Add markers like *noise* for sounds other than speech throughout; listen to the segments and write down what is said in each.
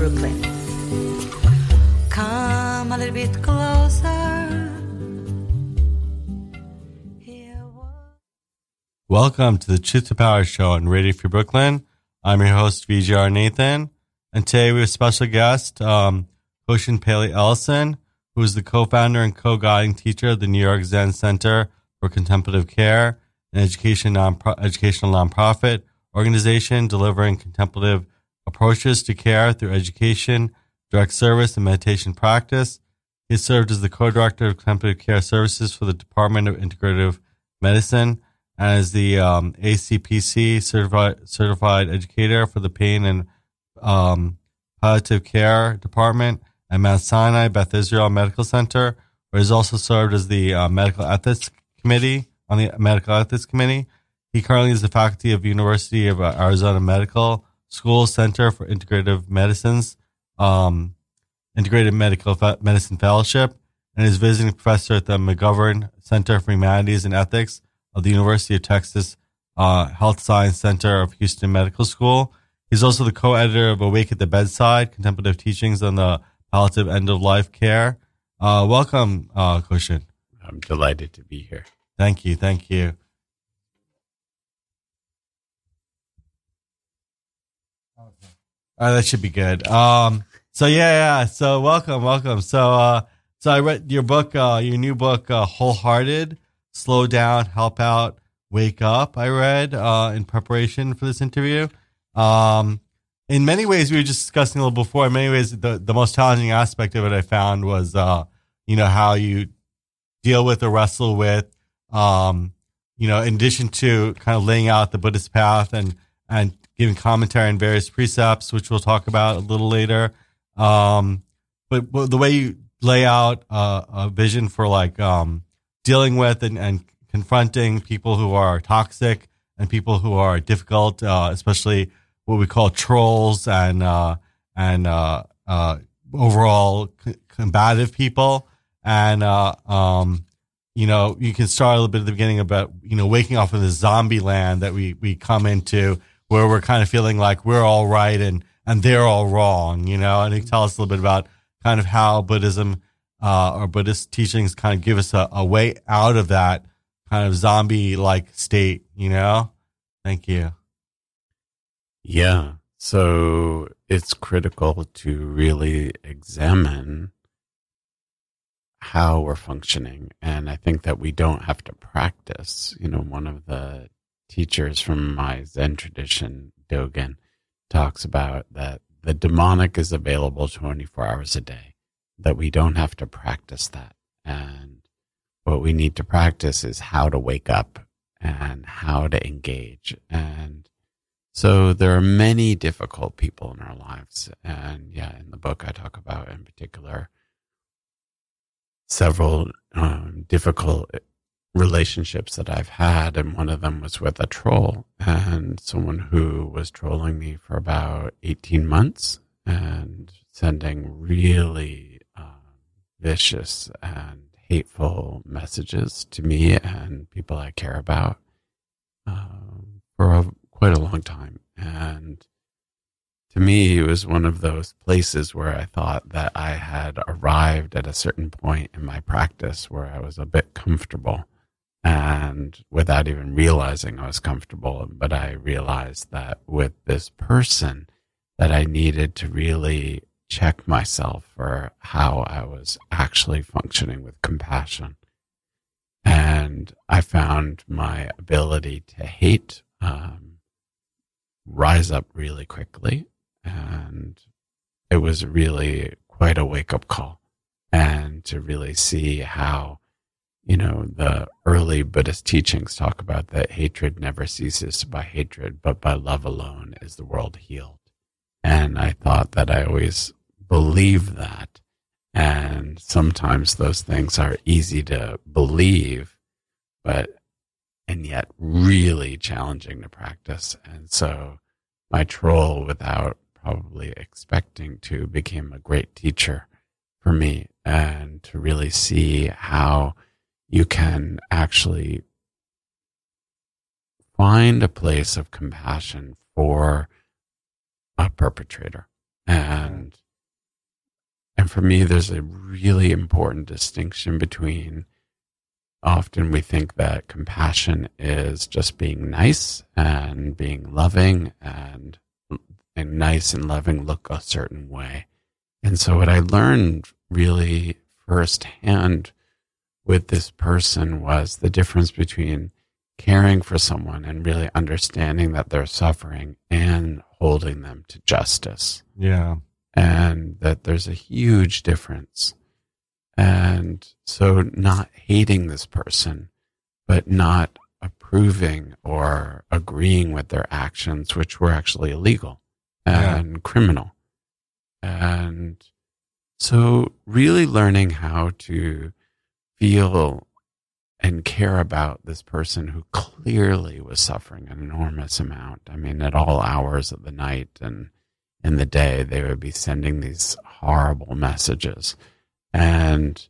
Brooklyn. Come a little bit closer. Welcome to the Truth to Power Show on Radio Free Brooklyn. I'm your host, VGR Nathan. And today we have a special guest, um, Paley Ellison, who is the co-founder and co-guiding teacher of the New York Zen Center for Contemplative Care, an education non educational nonprofit organization delivering contemplative approaches to care through education, direct service, and meditation practice. He served as the co-director of contemplative care services for the Department of Integrative Medicine and as the um, ACPE certified certified educator for the pain and um, palliative care department at Mount Sinai Beth Israel Medical Center, where he's also served as the uh, medical ethics committee on the medical ethics committee. He currently is the faculty of University of uh, Arizona Medical School Center for Integrative Medicines, um, Integrated Medical Fe- Medicine Fellowship, and is visiting professor at the McGovern Center for Humanities and Ethics of the University of Texas uh, Health Science Center of Houston Medical School. He's also the co-editor of Awake at the Bedside: Contemplative Teachings on the Palliative End of Life Care. Uh, welcome, uh, Koshin. I'm delighted to be here. Thank you, thank you. Right, that should be good. Um, so yeah, yeah. So welcome, welcome. So, uh, so I read your book, uh, your new book, uh, Wholehearted, Slow Down, Help Out, Wake Up. I read, uh, in preparation for this interview. Um, in many ways, we were just discussing a little before. In many ways, the, the most challenging aspect of it I found was, uh, you know, how you deal with or wrestle with, um, you know, in addition to kind of laying out the Buddhist path and, and giving commentary on various precepts, which we'll talk about a little later. Um, but, but the way you lay out uh, a vision for like um, dealing with and, and confronting people who are toxic and people who are difficult, uh, especially what we call trolls and uh, and uh, uh, overall combative people. And uh, um, you know, you can start a little bit at the beginning about you know waking up in the zombie land that we we come into, where we're kind of feeling like we're all right and and they're all wrong. You know, and can tell us a little bit about kind of how Buddhism uh, or Buddhist teachings kind of give us a, a way out of that kind of zombie like state. You know, thank you. Yeah. So it's critical to really examine how we're functioning. And I think that we don't have to practice. You know, one of the teachers from my Zen tradition, Dogen, talks about that the demonic is available 24 hours a day, that we don't have to practice that. And what we need to practice is how to wake up and how to engage. And so there are many difficult people in our lives. And yeah, in the book, I talk about in particular several um, difficult relationships that I've had. And one of them was with a troll and someone who was trolling me for about 18 months and sending really um, vicious and hateful messages to me and people I care about um, for a, quite a long time. And to me, it was one of those places where I thought that I had arrived at a certain point in my practice where I was a bit comfortable and without even realizing I was comfortable. But I realized that with this person that I needed to really check myself for how I was actually functioning with compassion. And I found my ability to hate um, rise up really quickly. And it was really quite a wake up call. And to really see how, you know, the early Buddhist teachings talk about that hatred never ceases by hatred, but by love alone is the world healed. And I thought that I always believed that. And sometimes those things are easy to believe, but, and yet really challenging to practice. And so my troll, without probably expecting to, became a great teacher for me and to really see how you can actually find a place of compassion for a perpetrator and And for me, there's a really important distinction between often we think that compassion is just being nice and being loving and and nice and loving look a certain way. And so what I learned really firsthand with this person was the difference between caring for someone and really understanding that they're suffering and holding them to justice. Yeah. And that there's a huge difference. And so not hating this person, but not approving or agreeing with their actions, which were actually illegal and yeah. criminal. And so really learning how to feel and care about this person who clearly was suffering an enormous amount. I mean, at all hours of the night and in the day, they would be sending these horrible messages and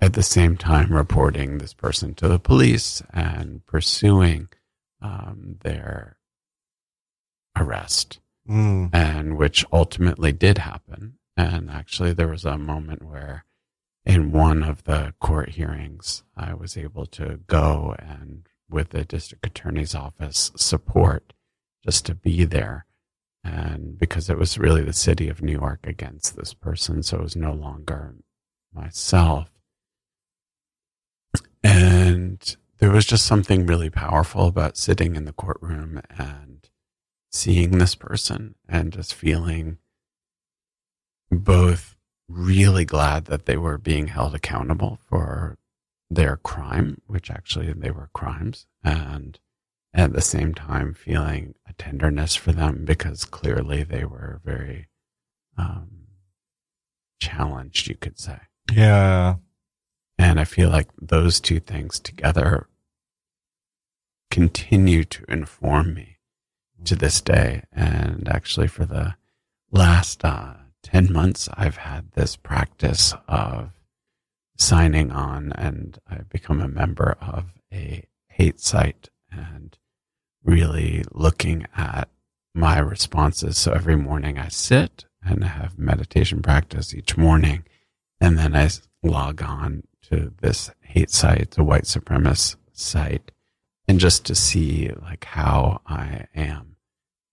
at the same time reporting this person to the police and pursuing um, their arrest, mm. and which ultimately did happen. And actually, there was a moment where, in one of the court hearings, I was able to go and, with the district attorney's office support, just to be there and because it was really the city of New York against this person, so it was no longer myself. And there was just something really powerful about sitting in the courtroom and seeing this person and just feeling both really glad that they were being held accountable for their crime, which actually they were crimes, and at the same time feeling a tenderness for them because clearly they were very um, challenged, you could say. Yeah. And I feel like those two things together continue to inform me to this day. And actually, for the last uh, 10 months, I've had this practice of signing on and I've become a member of a hate site and really looking at my responses. So every morning I sit and have meditation practice each morning and then I log on to this hate site, the white supremacist site, and just to see like how I am.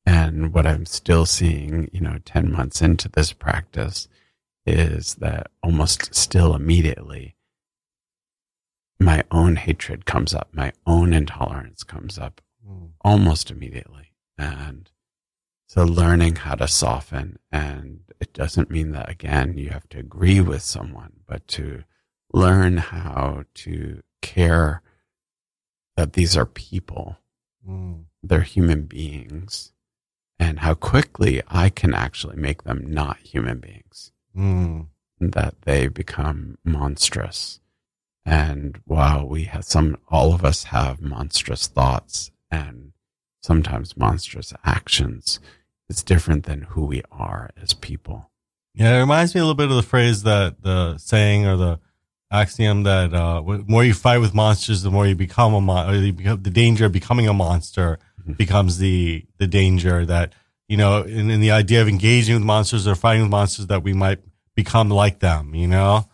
And what I'm still seeing, you know, 10 months into this practice is that almost still immediately my own hatred comes up, my own intolerance comes up mm. almost immediately. And so learning how to soften and it doesn't mean that again you have to agree with someone, but to learn how to care that these are people, mm. they're human beings, and how quickly I can actually make them not human beings, mm. that they become monstrous. And while we have some, all of us have monstrous thoughts and sometimes monstrous actions, it's different than who we are as people. Yeah, it reminds me a little bit of the phrase that the saying or the axiom that uh, the more you fight with monsters, the more you become a monster. the danger of becoming a monster mm-hmm. becomes the the danger that you know in, in, the idea of engaging with monsters or fighting with monsters that we might become like them. You know,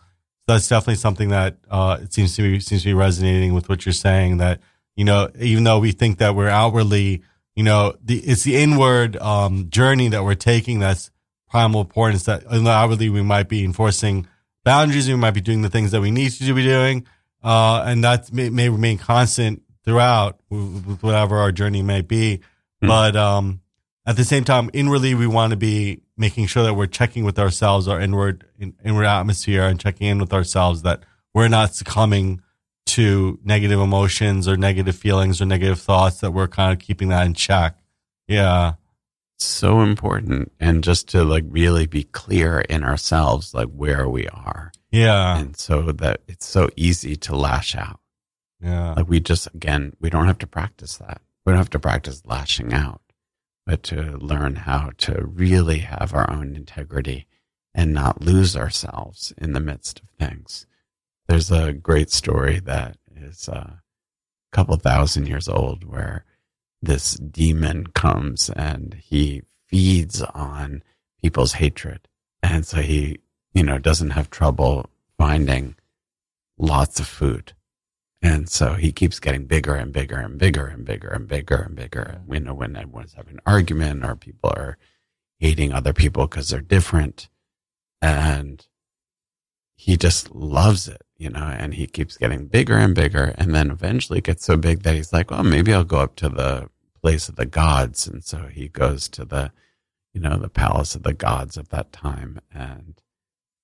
so that's definitely something that uh, it seems to be seems to be resonating with what you're saying. That you know, even though we think that we're outwardly you know, the, it's the inward um, journey that we're taking that's primal importance. That outwardly we might be enforcing boundaries, we might be doing the things that we need to be doing, uh, and that may, may, remain constant throughout with whatever our journey may be. Mm-hmm. But um, at the same time, inwardly we want to be making sure that we're checking with ourselves, our inward in, inward atmosphere, and checking in with ourselves that we're not succumbing to negative emotions or negative feelings or negative thoughts that we're kind of keeping that in check. Yeah. So important. And just to like really be clear in ourselves, like where we are. Yeah. And so that it's so easy to lash out. Yeah. Like we just, again, we don't have to practice that. We don't have to practice lashing out, but to learn how to really have our own integrity and not lose ourselves in the midst of things. There's a great story that is uh, a couple thousand years old where this demon comes and he feeds on people's hatred. And so he you know, doesn't have trouble finding lots of food. And so he keeps getting bigger and bigger and bigger and bigger and bigger and bigger. You know, when everyone's having an argument or people are hating other people because they're different. And he just loves it, you know, and he keeps getting bigger and bigger. And then eventually gets so big that he's like, well, maybe I'll go up to the place of the gods. And so he goes to the, you know, the palace of the gods of that time and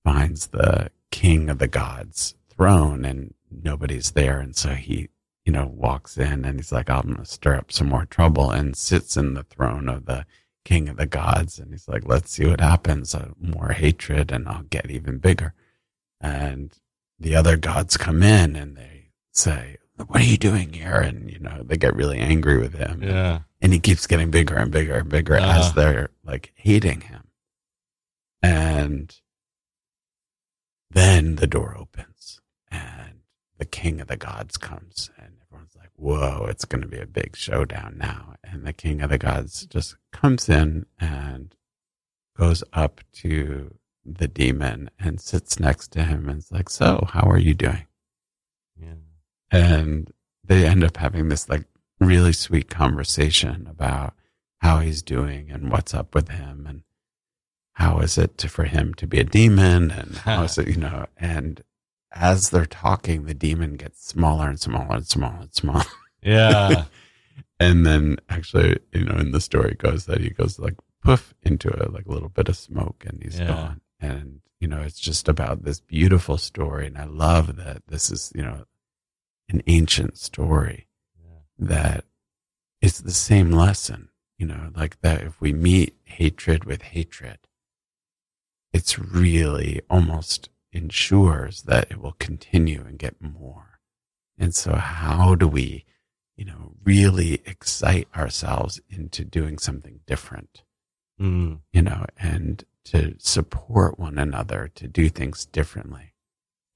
finds the king of the gods throne and nobody's there. And so he, you know, walks in and he's like, I'm going to stir up some more trouble and sits in the throne of the king of the gods. And he's like, let's see what happens. Uh, more hatred and I'll get even bigger. And the other gods come in and they say, what are you doing here? And, you know, they get really angry with him. Yeah. And he keeps getting bigger and bigger and bigger Uh. as they're like hating him. And then the door opens the king of the gods comes and everyone's like, whoa, it's going to be a big showdown now. And the king of the gods just comes in and goes up to the demon and sits next to him and is like, so how are you doing? Yeah. and they end up having this like really sweet conversation about how he's doing and what's up with him and how is it to, for him to be a demon and how is it *laughs* you know and as they're talking the demon gets smaller and smaller and smaller and smaller Yeah. *laughs* and then actually you know in the story goes that he goes like poof into a like a little bit of smoke and he's Yeah. gone and you know it's just about this beautiful story and i love that this is you know an ancient story that it's the same lesson you know like that if we meet hatred with hatred it's really almost ensures that it will continue and get more and so how do we you know really excite ourselves into doing something different Mm. you know and to support one another to do things differently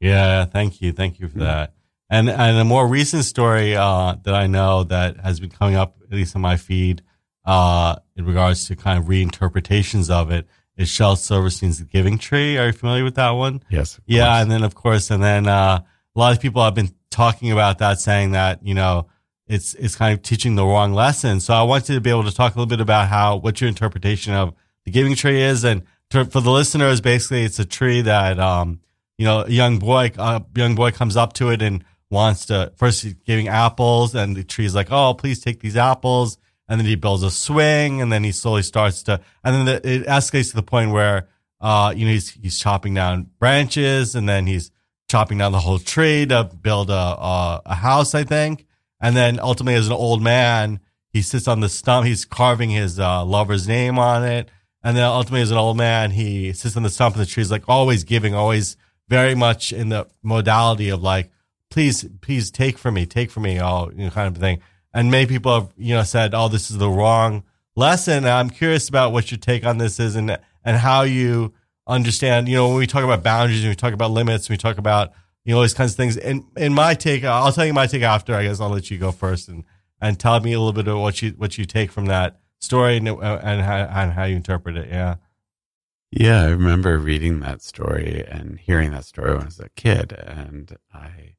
Yeah, thank you, thank you for Yeah. that. And and a more recent story uh, that I know that has been coming up at least on my feed uh, in regards to kind of reinterpretations of it is Shel Silverstein's The Giving Tree. Are you familiar with that one? yes Yeah, course. and then of course, and then uh, a lot of people have been talking about that, saying that you know it's it's kind of teaching the wrong lesson. So I wanted to be able to talk a little bit about how what your interpretation of the giving tree is, and to, for the listeners, basically, it's a tree that um you know a young boy a young boy comes up to it and wants to first he's giving apples, and the tree's like, oh, please take these apples. And then he builds a swing, and then he slowly starts to, and then the, it escalates to the point where, uh, you know, he's he's chopping down branches, and then he's chopping down the whole tree to build a, a a house, I think. And then ultimately, as an old man, he sits on the stump. He's carving his uh, lover's name on it. And then ultimately, as an old man, he sits on the stump of the tree. He's like always giving, always very much in the modality of like, please, please take for me, take for me, all you know, kind of thing. And many people have, you know, said, oh, this is the wrong lesson. I'm curious about what your take on this is and, and how you understand, you know, when we talk about boundaries and we talk about limits, and we talk about, you know, these kinds of things. And in my take, I'll tell you my take after. I guess I'll let you go first and, and tell me a little bit of what you, what you take from that story and, and how, and how you interpret it. Yeah. Yeah, I remember reading that story and hearing that story when I was a kid, and I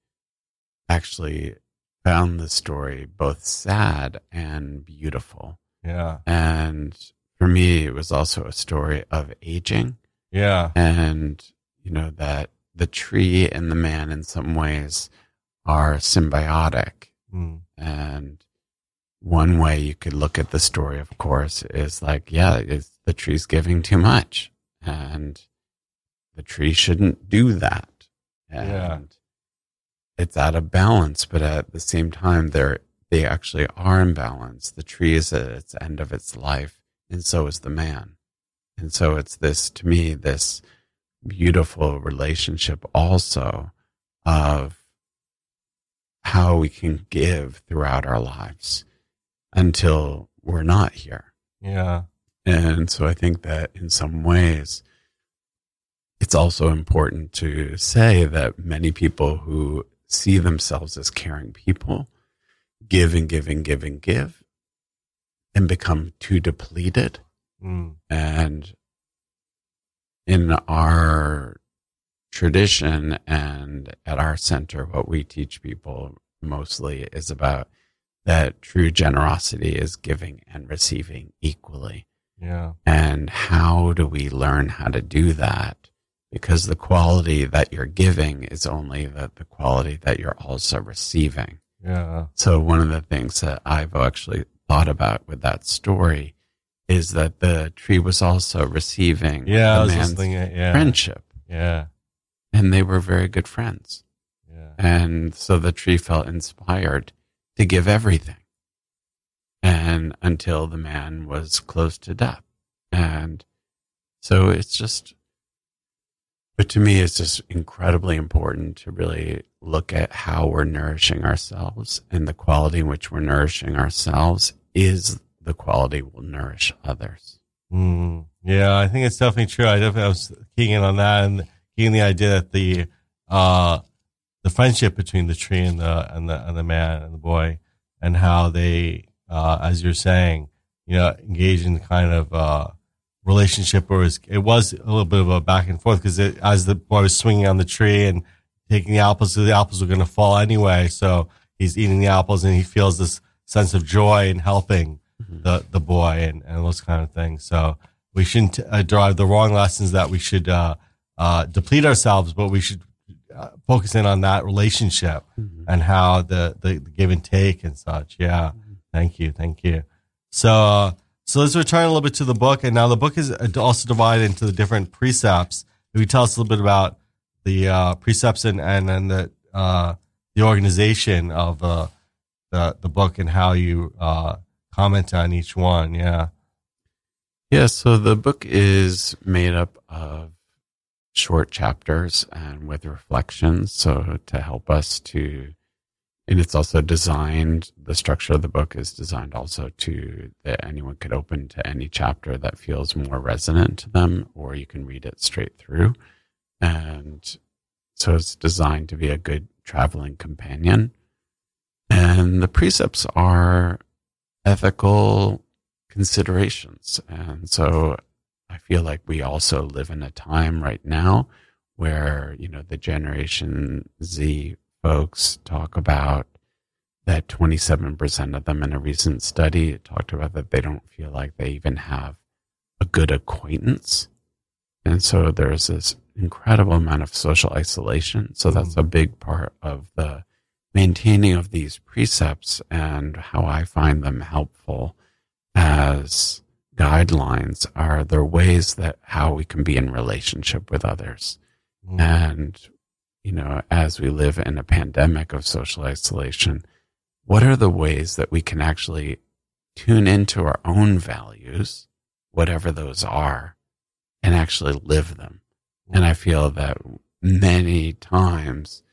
actually found the story both sad and beautiful. Yeah. And for me, it was also a story of aging Yeah. and, you know, that the tree and the man in some ways are symbiotic. Mm. And one way you could look at the story, of course, is like, yeah, it's, the tree's giving too much, and the tree shouldn't do that. And Yeah. It's out of balance, but at the same time, they're they actually are in balance. The tree is at its end of its life, and so is the man. And so it's this, to me, this beautiful relationship also of how we can give throughout our lives until we're not here. Yeah. And so I think that in some ways, it's also important to say that many people who see themselves as caring people give and give and give and give and become too depleted. Mm. And in our tradition and at our center, what we teach people mostly is about that true generosity is giving and receiving equally. Yeah. And how do we learn how to do that? Because the quality that you're giving is only the, the quality that you're also receiving. Yeah. So one of the things that I've actually thought about with that story is that the tree was also receiving Yeah. The man's thinking, yeah. friendship. Yeah. And they were very good friends. Yeah. And so the tree felt inspired to give everything. And until the man was close to death. And so it's just, but to me, it's just incredibly important to really look at how we're nourishing ourselves and the quality in which we're nourishing ourselves is the quality will nourish others. Mm, yeah, I think it's definitely true. I definitely I was keying in on that and keying the idea that the uh the friendship between the tree and the and the and the man and the boy and how they uh as you're saying, you know, engage in the kind of uh relationship where it was, it was a little bit of a back and forth because as the boy was swinging on the tree and taking the apples, the apples were going to fall anyway. So he's eating the apples and he feels this sense of joy in helping the the boy and, and those kind of things. So we shouldn't uh, derive the wrong lessons that we should uh, uh, deplete ourselves, but we should uh, focus in on that relationship and how the, the, the give and take and such. Yeah. Thank you. Thank you. So, uh, so let's return a little bit to the book. And now the book is also divided into the different precepts. You tell us a little bit about the uh, precepts and, and, and the, uh, the organization of uh, the, the book and how you uh, comment on each one? Yeah. Yeah, so the book is made up of short chapters and with reflections. So to help us to, and it's also designed, the structure of the book is designed also to that anyone could open to any chapter that feels more resonant to them, or you can read it straight through. And so it's designed to be a good traveling companion. And the precepts are ethical considerations. And so I feel like we also live in a time right now where, you know, the Generation Z folks talk about that 27% of them in a recent study talked about that they don't feel like they even have a good acquaintance. And so there's this incredible amount of social isolation. So hmm. that's a big part of the maintaining of these precepts and how I find them helpful as guidelines are there ways that how we can be in relationship with others. Hmm. And, you know, as we live in a pandemic of social isolation, what are the ways that we can actually tune into our own values, whatever those are, and actually live them? And I feel that many times,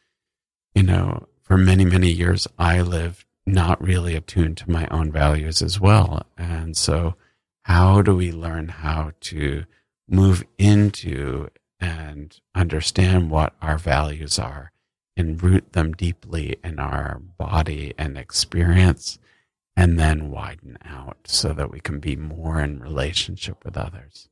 you know, for many, many years, I lived not really attuned to my own values as well. And so, how do we learn how to move into and understand what our values are and root them deeply in our body and experience and then widen out so that we can be more in relationship with others?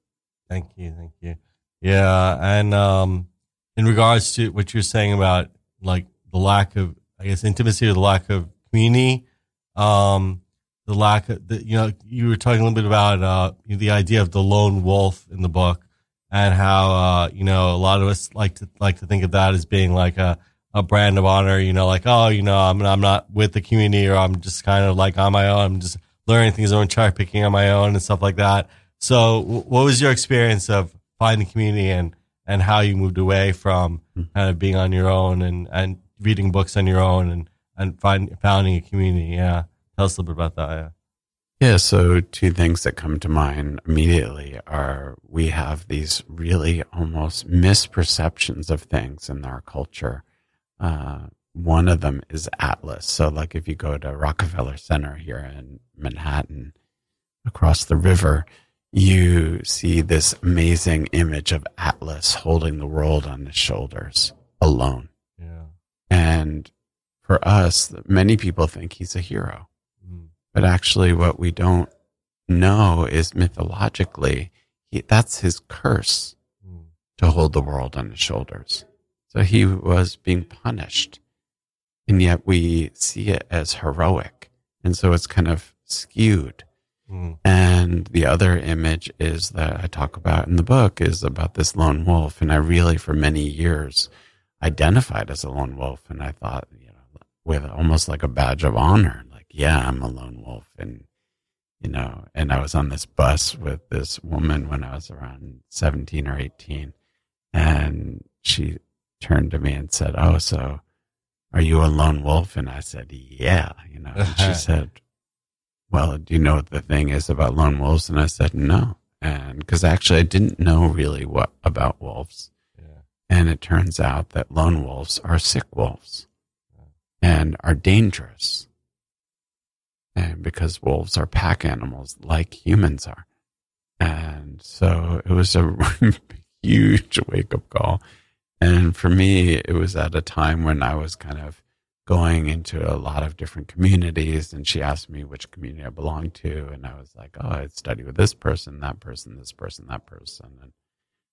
Thank you, thank you. Yeah, and um, in regards to what you're saying about like the lack of, I guess, intimacy or the lack of community, um, the lack of, the, you know, you were talking a little bit about uh, the idea of the lone wolf in the book, and how uh, you know a lot of us like to like to think of that as being like a a brand of honor. You know, like oh, you know, I'm I'm not with the community, or I'm just kind of like on my own. I'm just learning things on try picking on my own and stuff like that. So, what was your experience of finding community and and how you moved away from kind of being on your own and and reading books on your own and and find, founding a community? Yeah, tell us a little bit about that. Yeah. Yeah, so two things that come to mind immediately are we have these really almost misperceptions of things in our culture. Uh, one of them is Atlas. So, like if you go to Rockefeller Center here in Manhattan, across the river, you see this amazing image of Atlas holding the world on his shoulders alone. Yeah. And for us, many people think he's a hero. But actually, what we don't know is mythologically, he, that's his curse Mm. to hold the world on his shoulders. So he was being punished. And yet we see it as heroic. And so it's kind of skewed. Mm. And the other image is that I talk about in the book is about this lone wolf. And I really, for many years, identified as a lone wolf. And I thought, you know, with almost like a badge of honor, yeah, I'm a lone wolf. And, you know, and I was on this bus with this woman when I was around 17 or 18. And she turned to me and said, Oh, so are you a lone wolf? And I said, Yeah, you know, and she *laughs* said, Well, do you know what the thing is about lone wolves? And I said, No. And because actually I didn't know really what about wolves. Yeah. And it turns out that lone wolves are sick wolves and are dangerous. And because wolves are pack animals like humans are. And so it was a *laughs* huge wake up call. And for me, it was at a time when I was kind of going into a lot of different communities. And she asked me which community I belonged to. And I was like, oh, I study with this person, that person, this person, that person. And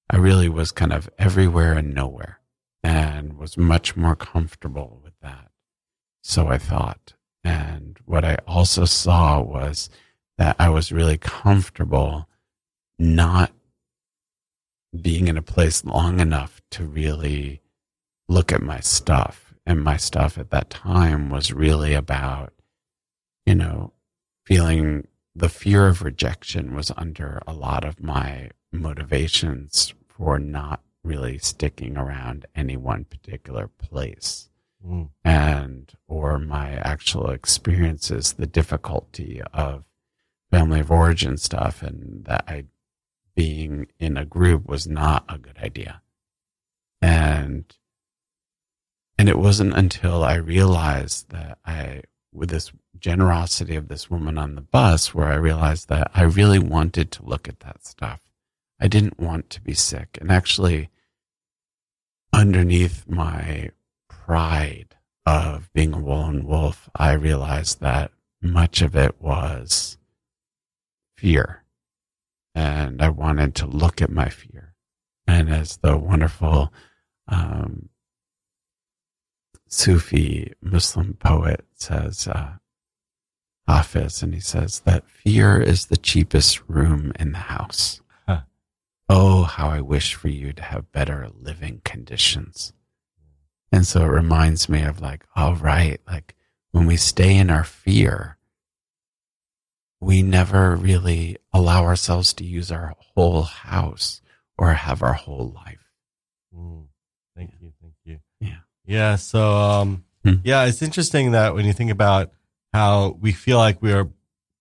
I really was kind of everywhere and nowhere and was much more comfortable with that. So I thought. And what I also saw was that I was really comfortable not being in a place long enough to really look at my stuff. And my stuff at that time was really about, you know, feeling the fear of rejection was under a lot of my motivations for not really sticking around any one particular place Mm. and or my actual experiences the difficulty of family of origin stuff and that i being in a group was not a good idea. And and it wasn't until i realized that i with this generosity of this woman on the bus where i realized that i really wanted to look at that stuff. I didn't want to be sick. And actually underneath my pride of being a lone wolf, I realized that much of it was fear. And I wanted to look at my fear. And as the wonderful um, Sufi Muslim poet says, uh, Hafiz, and he says that fear is the cheapest room in the house. Huh. Oh, how I wish for you to have better living conditions. And so it reminds me of like, all right, like when we stay in our fear, we never really allow ourselves to use our whole house or have our whole life. Mm. Thank you. Thank you. Yeah. Yeah. So, um, Hmm. yeah, it's interesting that when you think about how we feel like we are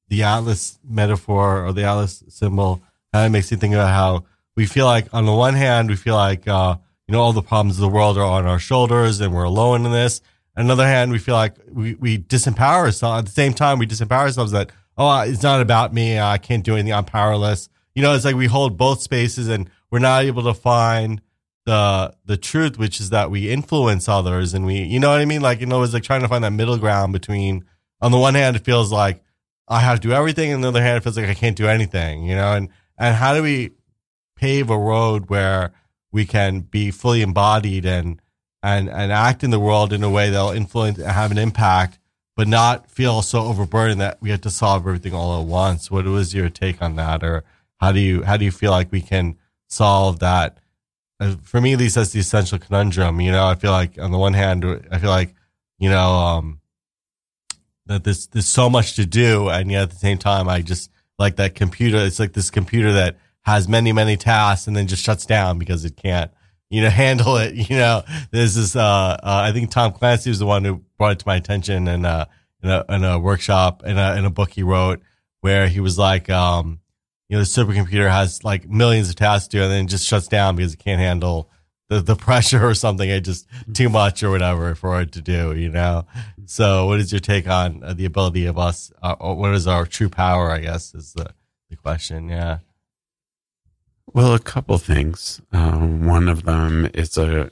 the Atlas metaphor or the Atlas symbol, kind of makes you think about how we feel like on the one hand, we feel like, uh, know, all the problems of the world are on our shoulders and we're alone in this. On the other hand, we feel like we, we disempower ourselves. At the same time, we disempower ourselves that, oh, it's not about me. Uh, I can't do anything. I'm powerless. You know, it's like we hold both spaces and we're not able to find the the truth, which is that we influence others and we, you know what I mean? Like, you know, it's like trying to find that middle ground between, on the one hand, it feels like I have to do everything, and on the other hand, it feels like I can't do anything, you know? And and how do we pave a road where we can be fully embodied and and and act in the world in a way that'll influence and have an impact, but not feel so overburdened that we have to solve everything all at once. What was your take on that, or how do you how do you feel like we can solve that? For me, at least, that's the essential conundrum. You know, I feel like on the one hand, I feel like you know um, that there's there's so much to do, and yet at the same time, I just like that computer. It's like this computer that has many many tasks and then just shuts down because it can't you know *laughs* handle it. You know, this. Uh, uh, I think Tom Clancy was the one who brought it to my attention in a in a, in a workshop in a in a book he wrote where he was like, um, you know, the supercomputer has like millions of tasks to do and then just shuts down because it can't handle the, the *laughs* pressure or something. It just too much or whatever for it to do, you know? So what is your take on uh, the ability of us, uh, what is our true power, I guess is the, the question. Yeah. Well, a couple things. Um, one of them is a,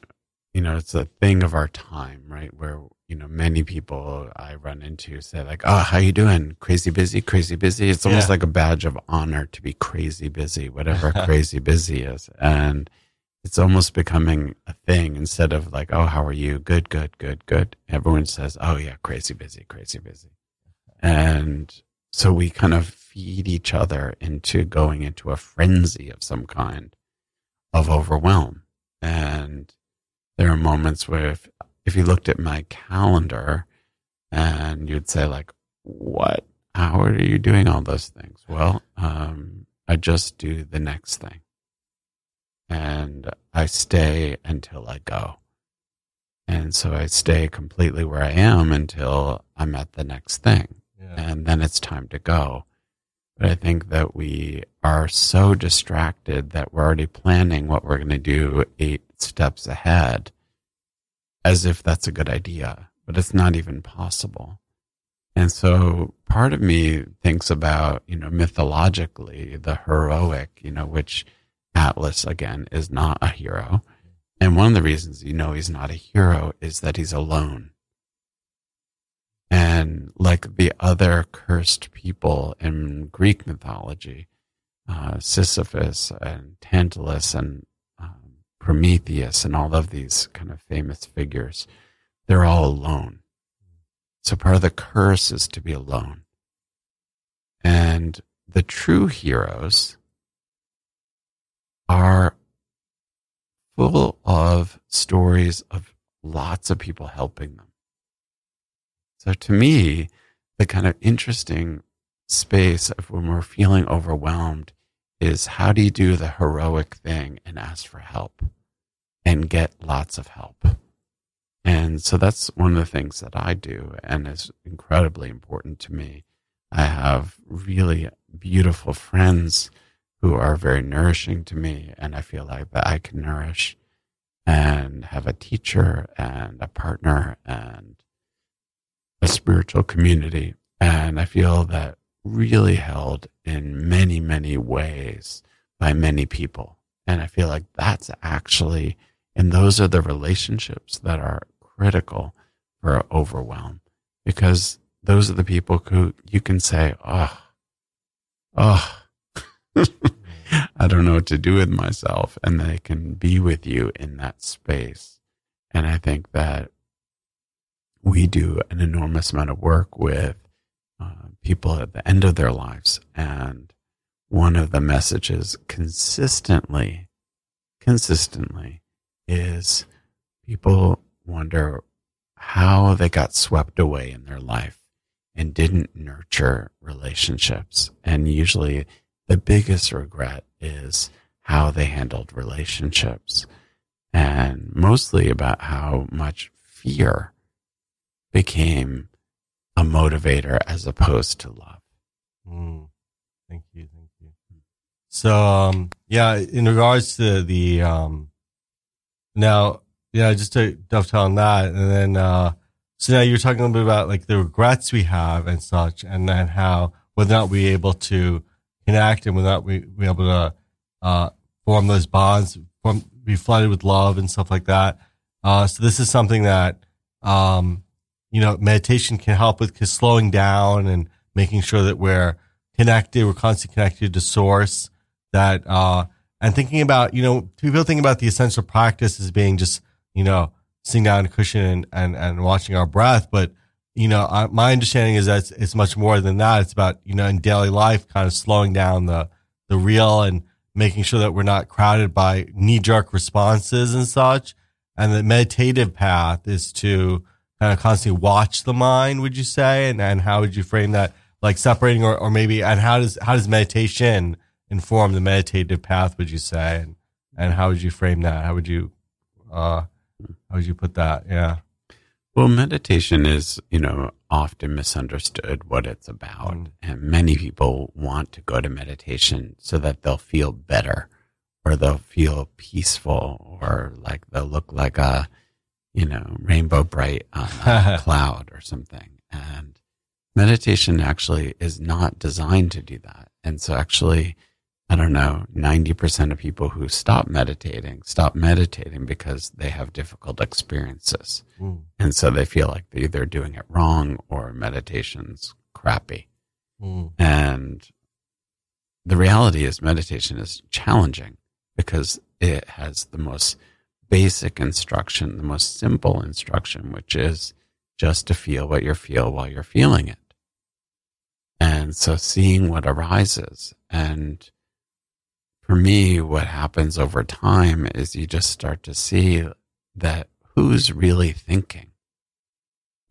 you know, it's a thing of our time, right? Where you know many people I run into say like, "Oh, how you doing? Crazy busy, crazy busy." It's almost Yeah. like a badge of honor to be crazy busy, whatever *laughs* crazy busy is. And it's almost becoming a thing instead of like, oh, how are you? Good, good, good, good. Everyone says, oh, yeah, crazy busy, crazy busy. And so we kind of feed each other into going into a frenzy of some kind of overwhelm. And there are moments where if, if you looked at my calendar and you'd say like, what, how are you doing all those things? Well, um, I just do the next thing and I stay until I go. And so I stay completely where I am until I'm at the next thing. Yeah. And then it's time to go. But I think that we are so distracted that we're already planning what we're going to do eight steps ahead as if that's a good idea, but it's not even possible. And so part of me thinks about, you know, mythologically the heroic, you know, which Atlas, again, is not a hero. Mm-hmm. And one of the reasons you know he's not a hero is that he's alone. And like the other cursed people in Greek mythology, uh, Sisyphus and Tantalus and um, Prometheus and all of these kind of famous figures, they're all alone. So part of the curse is to be alone. And the true heroes, are full of stories of lots of people helping them. So to me, the kind of interesting space of when we're feeling overwhelmed is how do you do the heroic thing and ask for help and get lots of help? And so that's one of the things that I do and is incredibly important to me. I have really beautiful friends who are very nourishing to me. And I feel like that I can nourish and have a teacher and a partner and a spiritual community. And I feel that really held in many, many ways by many people. And I feel like that's actually, and those are the relationships that are critical for overwhelm because those are the people who you can say, oh, oh, *laughs* I don't know what to do with myself. And they can be with you in that space. And I think that we do an enormous amount of work with uh, people at the end of their lives. And one of the messages consistently, consistently is people wonder how they got swept away in their life and didn't nurture relationships. And usually the biggest regret is how they handled relationships and mostly about how much fear became a motivator as opposed to love. Mm. Thank you. Thank you. So, um, yeah, in regards to the, um, now, yeah, just to dovetail on that, and then, uh, so now you're talking a little bit about like the regrets we have and such, and then how whether or not we're able to connect and without we be able to uh, form those bonds, form, be flooded with love and stuff like that. Uh, so this is something that um, you know meditation can help with, slowing down and making sure that we're connected, we're constantly connected to source. That uh, and thinking about you know people think about the essential practice as being just you know sitting down on a cushion and, and, and watching our breath, but you know, I, my understanding is that it's, it's, much more than that. It's about, you know, in daily life, kind of slowing down the, the real and making sure that we're not crowded by knee jerk responses and such. And the meditative path is to kind of constantly watch the mind, would you say? And, and how would you frame that? Like separating or, or maybe, and how does, how does meditation inform the meditative path, would you say? And, and how would you frame that? How would you, uh, how would you put that? Yeah. Well, meditation is, you know, often misunderstood what it's about. Mm. And many people want to go to meditation so that they'll feel better or they'll feel peaceful or like they'll look like a, you know, Rainbow Brite on a *laughs* cloud or something. And meditation actually is not designed to do that. And so actually, I don't know, 90% of people who stop meditating stop meditating because they have difficult experiences. Mm. And so they feel like they're either doing it wrong or meditation's crappy. Mm. And the reality is meditation is challenging because it has the most basic instruction, the most simple instruction, which is just to feel what you feel while you're feeling it. And so seeing what arises. And for me, what happens over time is you just start to see that who's really thinking.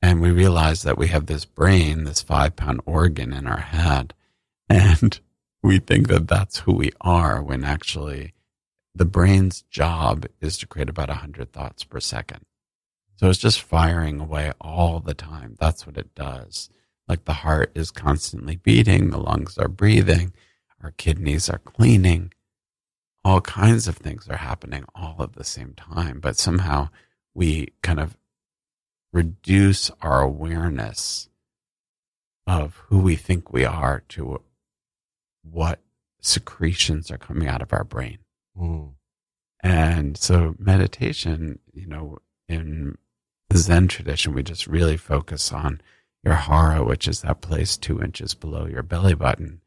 And we realize that we have this brain, this five pound organ in our head. *laughs* And we think that that's who we are when actually the brain's job is to create about 100 thoughts per second. So it's just firing away all the time. That's what it does. Like the heart is constantly beating, the lungs are breathing, our kidneys are cleaning. All kinds of things are happening all at the same time. But somehow we kind of reduce our awareness of who we think we are to what secretions are coming out of our brain. Mm. And so meditation, you know, in the Zen tradition, we just really focus on your hara, which is that place two inches below your belly button,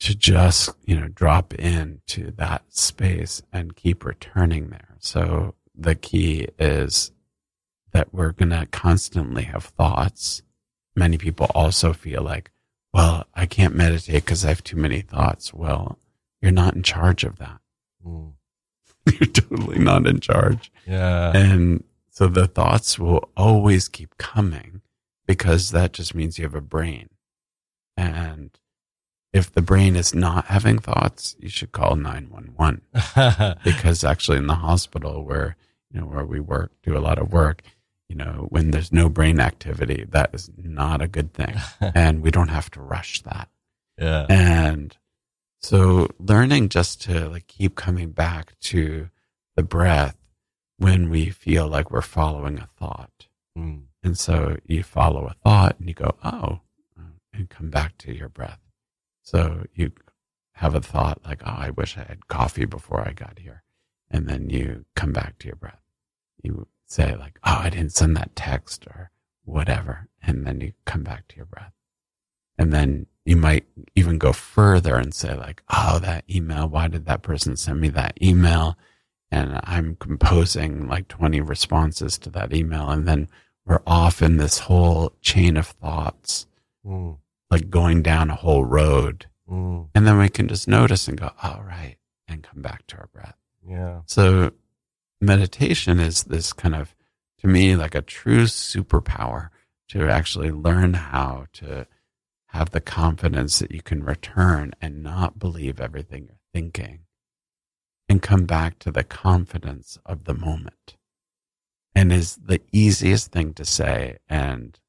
to just, you know, drop into that space and keep returning there. So the key is that we're going to constantly have thoughts. Many people also feel like, well, I can't meditate because I have too many thoughts. Well, you're not in charge of that. Mm. *laughs* you're totally not in charge. Yeah. And so the thoughts will always keep coming because that just means you have a brain. And if the brain is not having thoughts, you should call 911 *laughs* because actually in the hospital where, you know, where we work, do a lot of work, you know, when there's no brain activity, that is not a good thing. *laughs* and we don't have to rush that. yeah. And so learning just to like keep coming back to the breath when we feel like we're following a thought. Mm. And so you follow a thought and you go, oh, and come back to your breath. So you have a thought like, oh, I wish I had coffee before I got here. And then you come back to your breath. You say like, oh, I didn't send that text or whatever. And then you come back to your breath. And then you might even go further and say like, oh, that email, why did that person send me that email? And I'm composing like 20 responses to that email. And then we're off in this whole chain of thoughts, Mm. like going down a whole road. Mm. And then we can just notice and go, oh, right. And come back to our breath. Yeah. So meditation is this kind of, to me, like a true superpower to actually learn how to have the confidence that you can return and not believe everything you're thinking and come back to the confidence of the moment and is the easiest thing to say and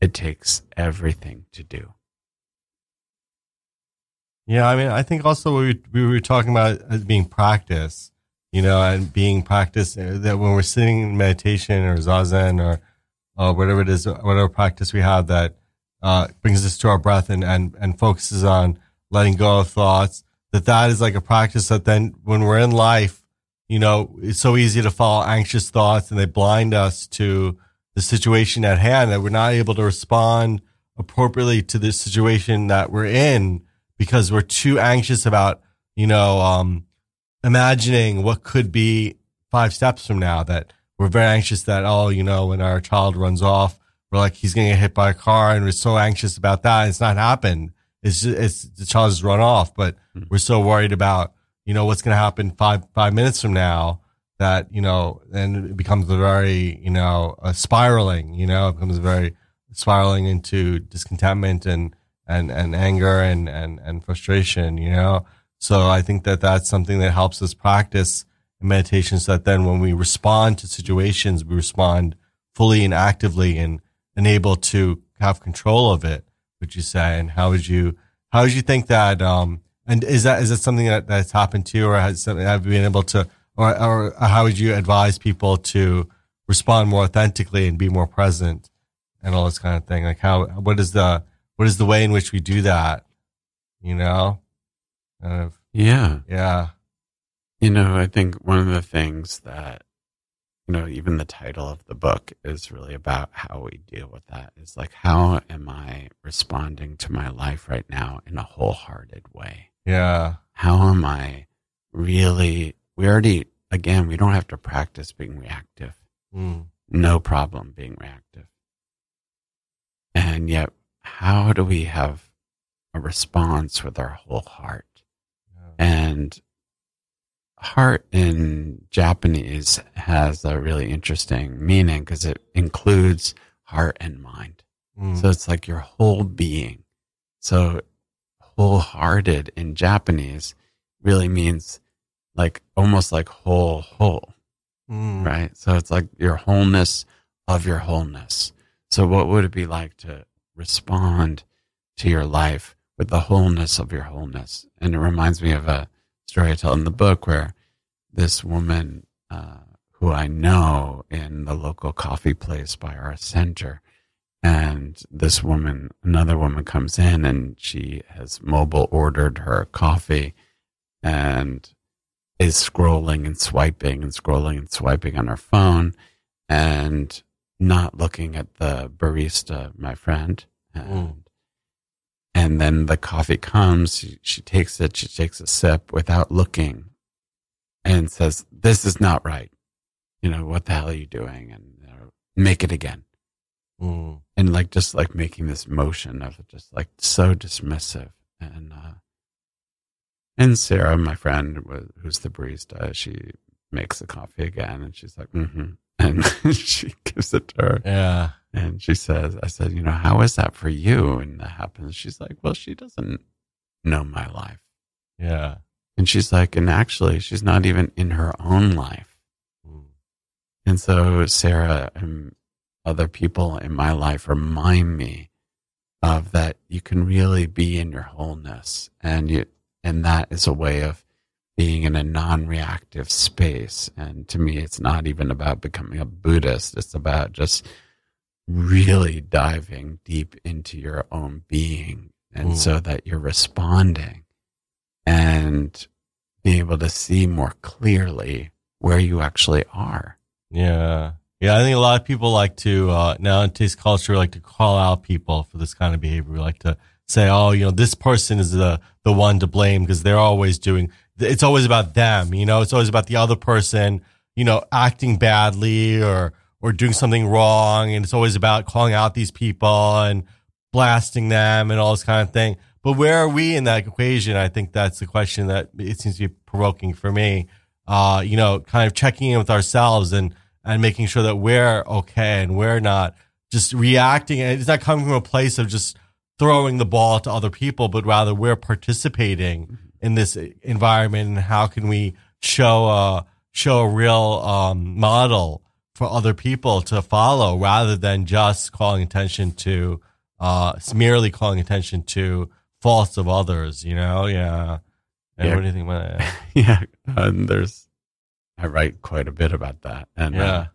it takes everything to do. Yeah, I mean, I think also we we were talking about as being practice, you know, and being practice uh, that when we're sitting in meditation or zazen or uh, whatever it is, whatever practice we have that uh, brings us to our breath and, and and focuses on letting go of thoughts. That that is like a practice that then when we're in life, you know, it's so easy to follow anxious thoughts and they blind us to the situation at hand that we're not able to respond appropriately to the situation that we're in because we're too anxious about, you know, um, imagining what could be five steps from now that we're very anxious that, oh, you know, when our child runs off, we're like, he's going to get hit by a car and we're so anxious about that. It's not happened. It's just, it's the child has run off, but Mhm. we're so worried about, you know, what's going to happen five, five minutes from now that, you know, then it becomes a very, you know, a spiraling, you know, it becomes very spiraling into discontentment and, and, and anger and, and, and frustration, you know? So I think that that's something that helps us practice in meditation so that then when we respond to situations, we respond fully and actively and, and able to have control of it, would you say? And how would you, how would you think that, um, and is that, is that something that, that's happened to you or has something, have you been able to, or, or how would you advise people to respond more authentically and be more present and all this kind of thing? Like how, what is the, what is the way in which we do that? You know? Kind of, Yeah. yeah. You know, I think one of the things that, you know, even the title of the book is really about how we deal with that. Is like, how am I responding to my life right now in a wholehearted way? Yeah. How am I really we already, again, we don't have to practice being reactive. Mm. No problem being reactive. And yet, how do we have a response with our whole heart? And heart in Japanese has a really interesting meaning because it includes heart and mind. Mm. So it's like your whole being. So wholehearted in Japanese really means like almost like whole, whole, Mm. right? So it's like your wholeness of your wholeness. So what would it be like to respond to your life with the wholeness of your wholeness? And it reminds me of a story I tell in the book where this woman, uh, who I know in the local coffee place by our center, and this woman, another woman comes in and she has mobile ordered her coffee and is scrolling and swiping and scrolling and swiping on her phone and not looking at the barista, my friend. And, Mm. And then the coffee comes, she, she takes it, she takes a sip without looking and says, This is not right. You know, what the hell are you doing? And know, make it again Mm. and like just like making this motion of just like so dismissive and uh and sarah my friend who's the barista she makes the coffee again and she's like mm-hmm and *laughs* she gives it to her Yeah. and she says i said you know how is that for you and that happens she's like well she doesn't know my life Yeah. and she's like and actually she's not even in her own life Mm. and so Sarah and other people in my life remind me of that you can really be in your wholeness and you and that is a way of being in a non-reactive space and to me it's not even about becoming a buddhist it's about just really diving deep into your own being and Mm. so that you're responding and being able to see more clearly where you actually are Yeah. Yeah. I think a lot of people like to, uh, now in today's culture, we like to call out people for this kind of behavior. We like to say, oh, you know, this person is the, the one to blame because they're always doing, it's always about them. You know, it's always about the other person, you know, acting badly or, or doing something wrong. And it's always about calling out these people and blasting them and all this kind of thing. But where are we in that equation? I think that's the question that it seems to be provoking for me. Uh, you know, kind of checking in with ourselves and, and making sure that we're okay and we're not just reacting. And it's not coming from a place of just throwing the ball to other people, but rather we're participating in this environment. And how can we show a, show a real, um, model for other people to follow rather than just calling attention to, uh, merely calling attention to faults of others, you know? Yeah. And Yeah. what do you think about that? *laughs* yeah and there's i write quite a bit about that and uh, Yeah.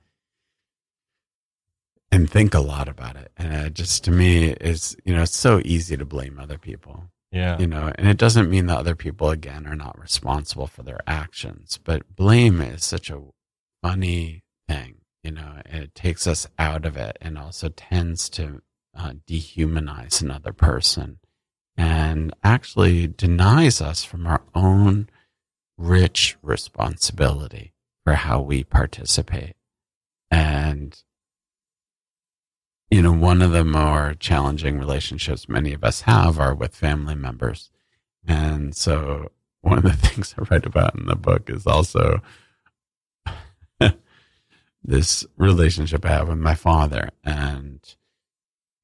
and think a lot about it and it just to me is you know it's so easy to blame other people Yeah. you know and it doesn't mean that other people again are not responsible for their actions but blame is such a funny thing you know and it takes us out of it and also tends to uh, dehumanize another person and actually denies us from our own rich responsibility for how we participate and you know one of the more challenging relationships many of us have are with family members. And so one of the *laughs* things i write about in the book is also *laughs* this relationship i have with my father and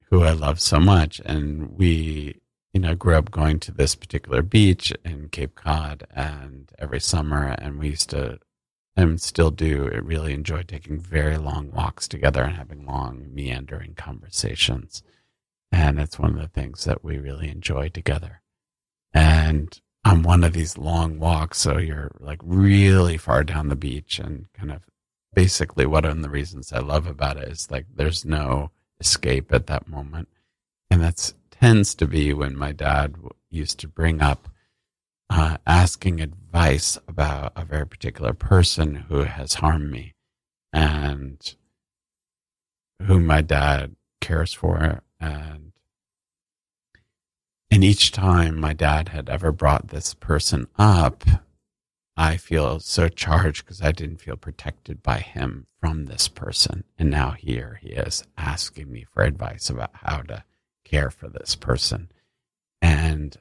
who i love so much. And we you know grew up going to this particular beach in cape cod and every summer and we used to and still do I really enjoy taking very long walks together and having long meandering conversations. And it's one of the things that we really enjoy together. And on one of these long walks so you're like really far down the beach and kind of basically one of the reasons i love about it is like there's no escape at that moment. And that's tends to be when my dad used to bring up uh, asking advice about a very particular person who has harmed me and who my dad cares for and and each time my dad had ever brought this person up I feel so charged because I didn't feel protected by him from this person. And now here he is asking me for advice about how to care for this person. And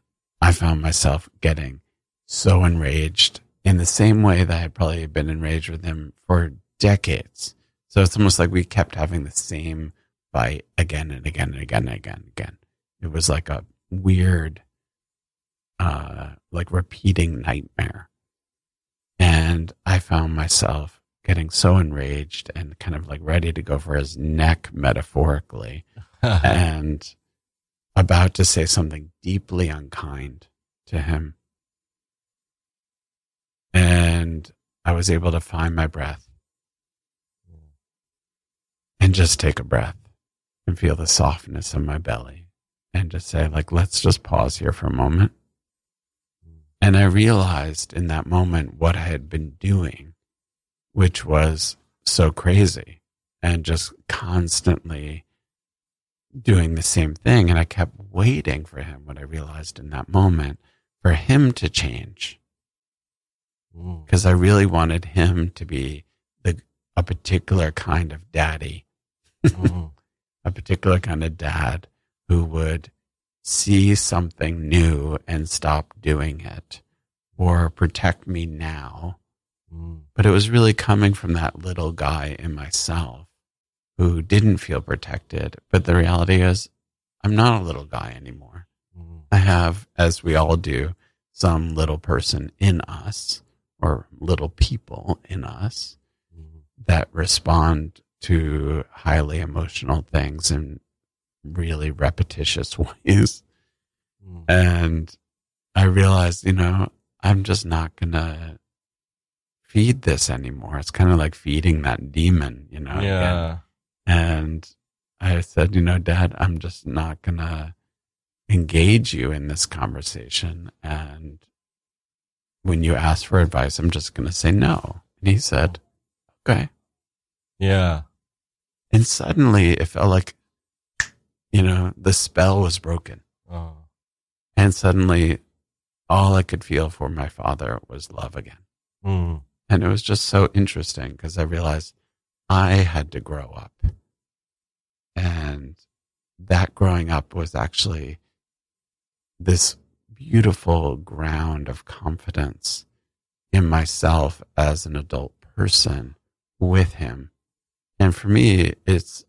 I found myself getting so enraged in the same way that I probably had probably been enraged with him for decades. So it's almost like we kept having the same fight again and again and again and again and again. It was like a weird, uh, like repeating nightmare. And I found myself getting so enraged and kind of like ready to go for his neck metaphorically *laughs* and about to say something deeply unkind to him. And I was able to find my breath and just take a breath and feel the softness in my belly and just say, like, let's just pause here for a moment. And I realized in that moment what I had been doing, which was so crazy and just constantly doing the same thing. And I kept waiting for him, what I realized in that moment, for him to change. Because I really wanted him to be the, a particular kind of daddy, *laughs* Mm. a particular kind of dad who would see something new and stop doing it or protect me now. Mm. But it was really coming from that little guy in myself who didn't feel protected. But the reality is, I'm not a little guy anymore. Mm. I have, as we all do, some little person in us or little people in us Mm. that respond to highly emotional things in really repetitious *laughs* ways. Mm. And I realized, you know, I'm just not going to feed this anymore. It's kind of like feeding that demon, you know. again. And I said, you know, Dad, I'm just not going to engage you in this conversation. And when you ask for advice, I'm just going to say no. And he said, okay. Yeah. And suddenly it felt like, you know, the spell was broken. Oh. And suddenly all I could feel for my father was love again. Mm. And it was just so interesting because I realized I had to grow up. And that growing up was actually this beautiful ground of confidence in myself as an adult person with him. And for me, it's,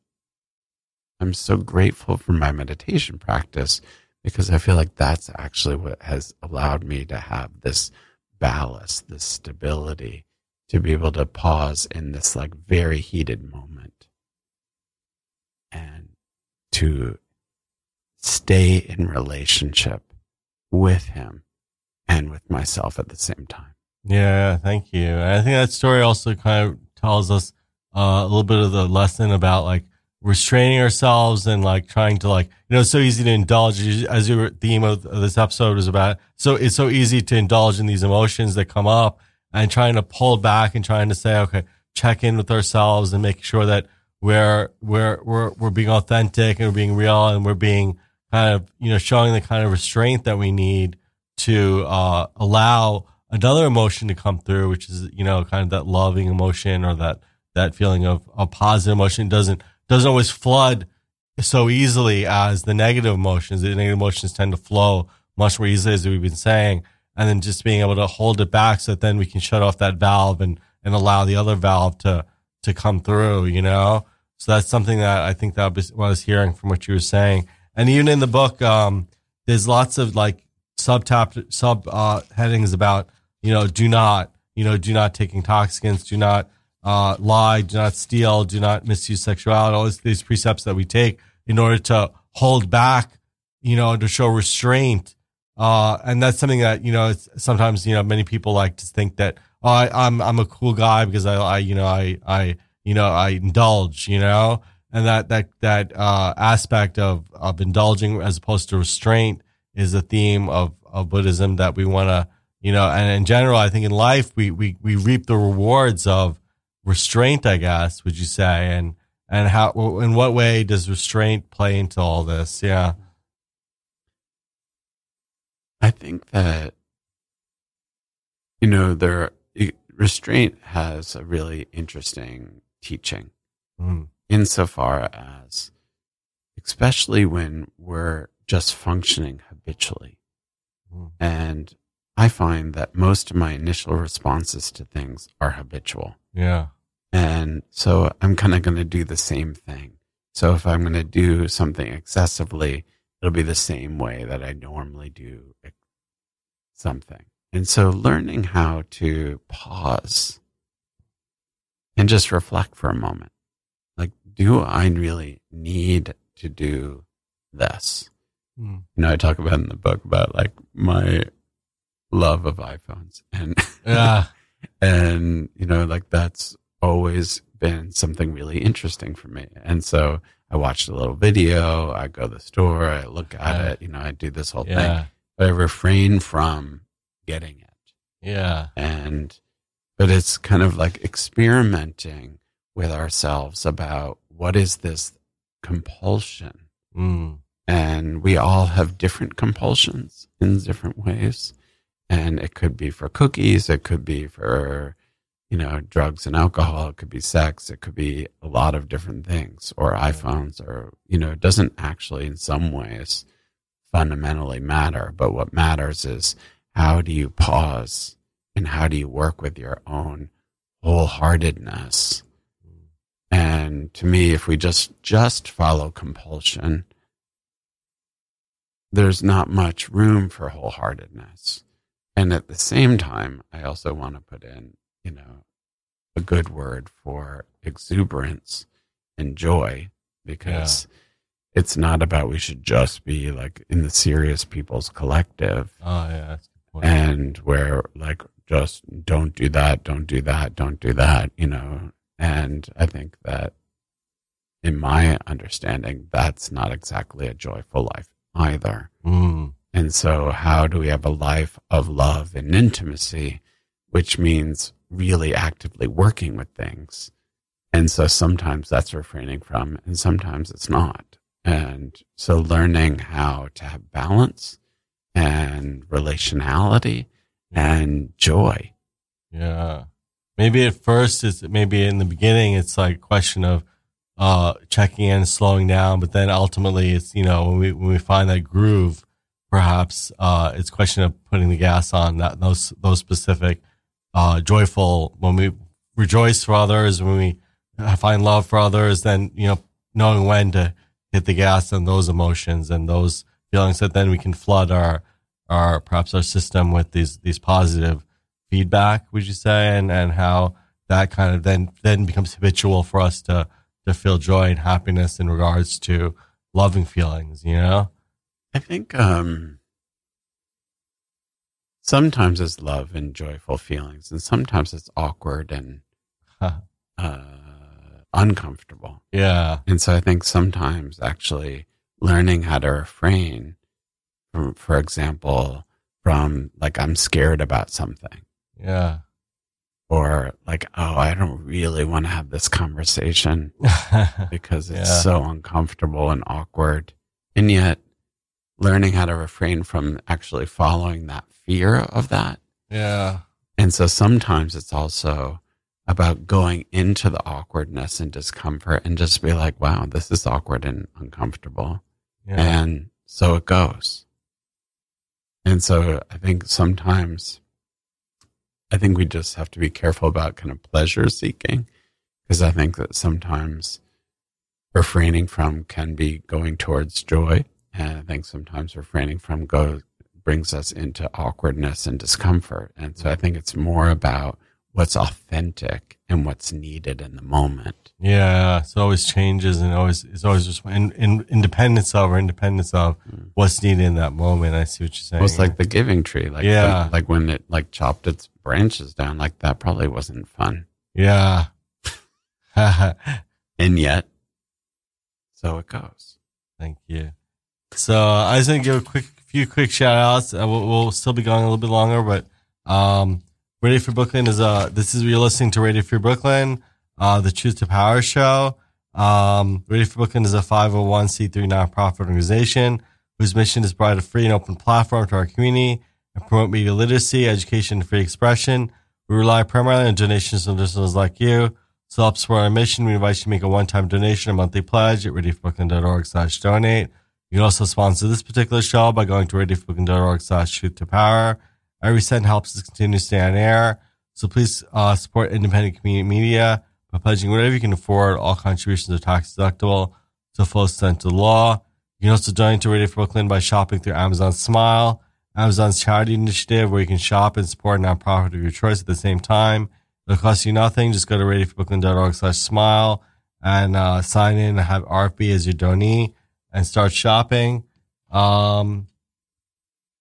I'm so grateful for my meditation practice because I feel like that's actually what has allowed me to have this ballast, this stability to be able to pause in this like very heated moment and to stay in relationship with him and with myself at the same time. Yeah, thank you. I think that story also kind of tells us uh, a little bit of the lesson about like restraining ourselves and like trying to like you know it's so easy to indulge as your theme of this episode is about so it's so easy to indulge in these emotions that come up and trying to pull back and trying to say okay check in with ourselves and make sure that we're we're we're we're being authentic and we're being real and we're being kind of you know showing the kind of restraint that we need to uh, allow another emotion to come through, which is you know kind of that loving emotion or that that feeling of a positive emotion doesn't doesn't always flood so easily as the negative emotions. The negative emotions tend to flow much more easily, as we've been saying, and then just being able to hold it back so that then we can shut off that valve and and allow the other valve to to come through. You know, so that's something that I think that was was hearing from what you were saying, and even in the book, um, there's lots of like sub top sub uh, headings about you know do not you know do not take intoxicants, do not uh, lie, do not steal, do not misuse sexuality. All these precepts that we take in order to hold back, you know, to show restraint. Uh, and that's something that you know sometimes you know many people like to think that oh, I, I'm I'm a cool guy because I, I you know I I you know I indulge you know? And that that that uh, aspect of of indulging as opposed to restraint is a theme of of Buddhism that we want to you know and in general I think in life we we we reap the rewards of restraint I guess would you say? And and how in what way does restraint play into all this? Yeah I think that you know, there restraint has a really interesting teaching Mm. insofar as, especially when we're just functioning habitually. Mm. And I find that most of my initial responses to things are habitual. Yeah. And so I'm kind of going to do the same thing. So if I'm going to do something excessively, it'll be the same way that I normally do something. And so learning how to pause and just reflect for a moment. Like, do I really need to do this? Mm. You know, I talk about in the book about like my love of iPhones and Yeah. *laughs* and you know like that's always been something really interesting for me and so i watched a little video i go to the store i look at Yeah. it you know i do this whole thing but i refrain from getting it Yeah. and but it's kind of like experimenting with ourselves about what is this compulsion Mm. and we all have different compulsions in different ways and it could be for cookies it could be for you know drugs and alcohol it could be sex it could be a lot of different things or iphones or you know it doesn't actually in some ways fundamentally matter but what matters is how do you pause and how do you work with your own wholeheartedness? Mm. And to me if we just just follow compulsion there's not much room for wholeheartedness. And at the same time, I also want to put in, you know, a good word for exuberance and joy because it's not about we should just be like in the serious people's collective Oh yeah. That's good point. and where like just don't do that, don't do that, don't do that, you know. And I think that in my understanding, that's not exactly a joyful life either. Mm. And so, how do we have a life of love and intimacy, which means really actively working with things? And so, sometimes that's refraining from, and sometimes it's not. And so, learning how to have balance and relationality and joy. Yeah. Maybe at first it's maybe in the beginning it's like a question of uh checking in, slowing down, but then ultimately it's you know when we when we find that groove, perhaps uh it's a question of putting the gas on that those those specific uh joyful when we rejoice for others, when we find love for others, then you know knowing when to hit the gas on those emotions and those feelings that then we can flood our our perhaps our system with these these positive feedback would you say? And and how that kind of then then becomes habitual for us to to feel joy and happiness in regards to loving feelings you know? I think um, sometimes it's love and joyful feelings, and sometimes it's awkward and uh, uncomfortable. yeah And so I think sometimes actually learning how to refrain from, for example, from like, I'm scared about something yeah or like, oh, I don't really want to have this conversation *laughs* because it's Yeah. so uncomfortable and awkward. And yet learning how to refrain from actually following that fear of that. yeah And so sometimes it's also about going into the awkwardness and discomfort and just be like, wow, this is awkward and uncomfortable. yeah And so it goes. And so I think sometimes, I think we just have to be careful about kind of pleasure seeking because I think that sometimes refraining from can be going towards joy. And I think sometimes refraining from goes brings us into awkwardness and discomfort. And so I think it's more about what's authentic and what's needed in the moment. yeah it always changes and always it's always just in, in independence of or independence of Mm. what's needed in that moment i see what you're saying It's like the giving tree, like Yeah. like when it like chopped its branches down, like that probably wasn't fun. yeah *laughs* And yet, so it goes. Thank you. So I just want to give a quick few quick shout outs. Uh, we'll, we'll still be going a little bit longer, but um, Radio Free Brooklyn is uh this is you're listening to Radio Free Brooklyn, uh, the Choose to Power show. Um, Radio Free Brooklyn is a 501c3 nonprofit organization whose mission is to provide a free and open platform to our community and promote media literacy, education, and free expression. We rely primarily on donations from listeners like you. So help support our mission. We invite you to make a one-time donation or monthly pledge at radiofreebrooklyn.org slash donate. You can also sponsor this particular show by going to radiofreebrooklyn.org slash choose to power. Every cent helps us continue to stay on air. So please uh, support independent community media by pledging whatever you can afford. All contributions are tax deductible to full extent of the law. You can also donate to Radio Brooklyn by shopping through Amazon Smile, Amazon's charity initiative, where you can shop and support a nonprofit of your choice at the same time. It'll cost you nothing. Just go to radiofreebrooklyn.org slash smile and uh, sign in and have RFB as your donee and start shopping. Um,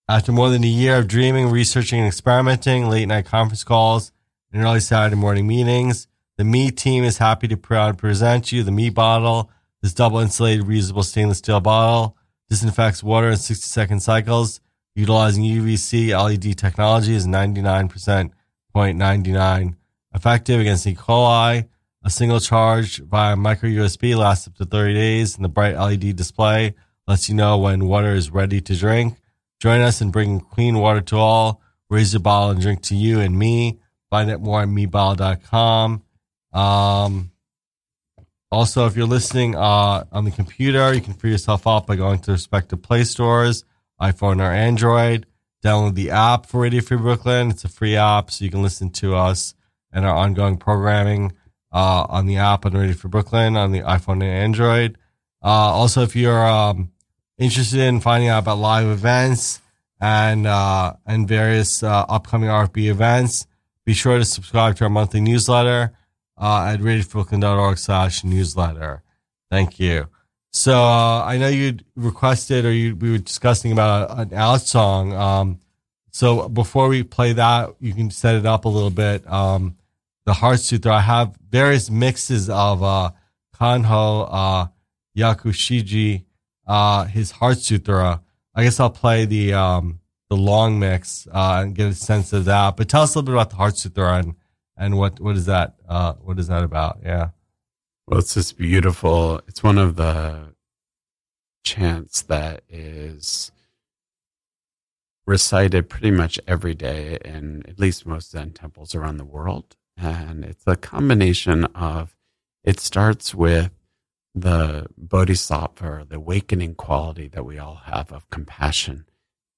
after more than a year of dreaming, researching, and experimenting, late night conference calls, and early Saturday morning meetings, the Me team is happy to proud present you the Me bottle. This double insulated reusable stainless steel bottle disinfects water in 60 second cycles. Utilizing UVC LED technology is 99.99 effective against E. coli. A single charge via micro USB lasts up to 30 days, and the bright LED display lets you know when water is ready to drink. Join us in bringing clean water to all. Raise your bottle and drink to you and me. Find out more at mebottle.com. Um, also, if you're listening uh, on the computer, you can free yourself up by going to respective Play stores, iPhone or Android. Download the app for Radio Free Brooklyn. It's a free app, so you can listen to us and our ongoing programming uh, on the app on Radio Free Brooklyn on the iPhone and Android. Uh, also, if you're um, interested in finding out about live events and uh, and various uh, upcoming RFB events, be sure to subscribe to our monthly newsletter uh, at radiofreebrooklyn.org slash newsletter. Thank you. So uh, I know you requested or you, we were discussing about an out song. Um, so before we play that, you can set it up a little bit. Um, the Heart Sutra, I have various mixes of uh, Kanho uh, Yakushiji, uh, his Heart Sutra. I guess I'll play the um, the long mix uh, and get a sense of that. But tell us a little bit about the Heart Sutra and and what what is that uh, what is that about? Yeah. Well, it's just beautiful. It's one of the chants that is recited pretty much every day in at least most Zen temples around the world. And it's a combination of, it starts with the bodhisattva, the awakening quality that we all have of compassion.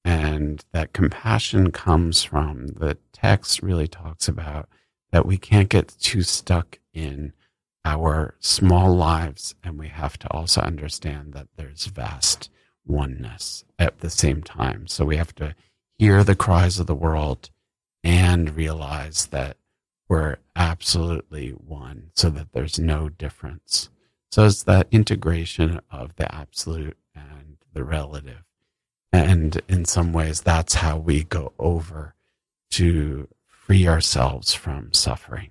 And that compassion comes from the text really talks about that we can't get too stuck in our small lives. And we have to also understand that there's vast oneness at the same time. So we have to hear the cries of the world and realize that we're absolutely one so that there's no difference. So it's that integration of the absolute and the relative. And in some ways, that's how we go over to free ourselves from suffering.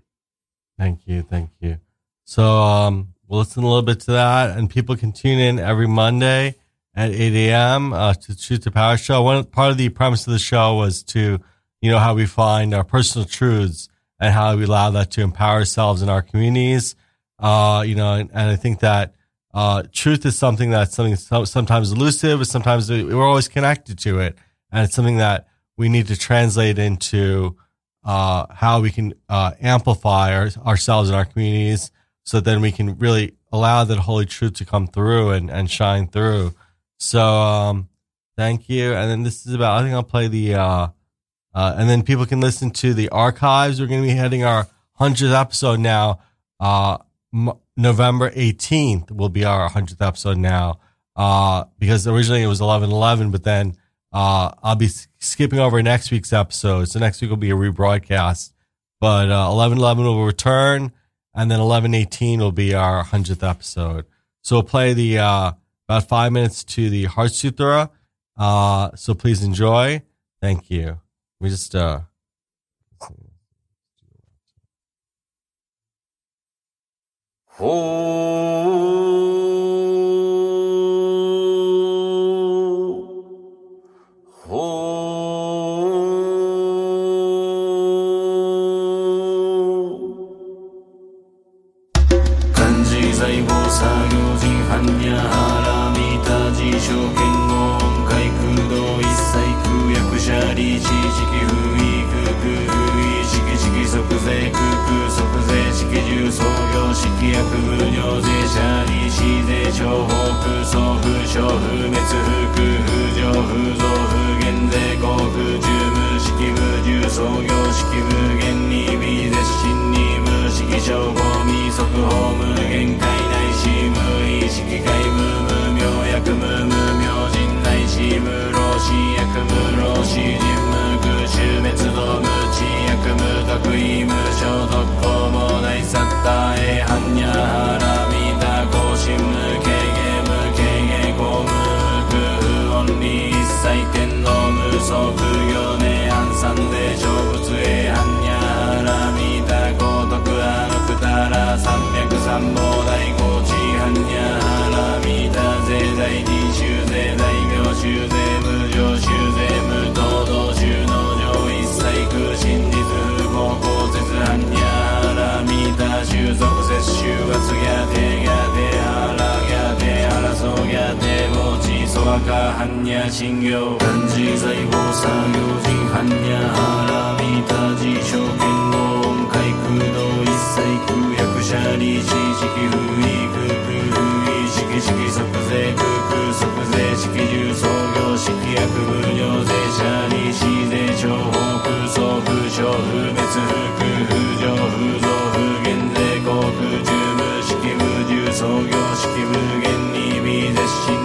Thank you. Thank you. So um, we'll listen a little bit to that, and people can tune in every Monday at 8 a.m. Uh, to Choose to Power Show. One part of the premise of the show was to, you know, how we find our personal truths and how we allow that to empower ourselves in our communities. Uh, you know, and, and I think that uh, truth is something that's something sometimes elusive, but sometimes we're always connected to it, and it's something that we need to translate into uh, how we can uh, amplify our, ourselves in our communities, so then we can really allow that holy truth to come through and, and shine through. So, um, thank you. And then this is about, I think I'll play the, uh, and then people can listen to the archives. We're going to be heading our 100th episode now. Uh, M- November 18th will be our 100th episode now. Uh, because originally it was 1111, but then, uh, I'll be skipping over next week's episode. So next week will be a rebroadcast, but, uh, 1111 will return and then 1118 will be our 100th episode. So we'll play the, uh, about five minutes to the Heart Sutra. Uh, so please enjoy. Thank you. We just, uh, 漢薬無料税者利子税徴報空送風商不滅不空不上不増不減税航空重無式無重創業式無限に微絶心に無式消防未速報無限界内し無意識界無無明薬無無明人内し無老死薬無老死人無空襲滅動無知薬無得意無消毒法サッタエハンニャハラミタコシムケゲムケゲコムクフんンリ一切天皇はん業ネハンサンデ成仏はハンニャハラミタコトクアノクタラ三百三宝大五地ハンニャハラミタゼ大二州ゼ大名州ぜつぎてやてあらやてあらそやてぼちそわかはんにゃ信行漢字財宝作業人はんやゃはらみたじ証券のく階く洞一切空役者理事式不意空空不意式式即税空空即税式流創業式役無料税者理事税情報ふ想空じょう。ふ空不上不増不減税航空中創業式無限に美絶心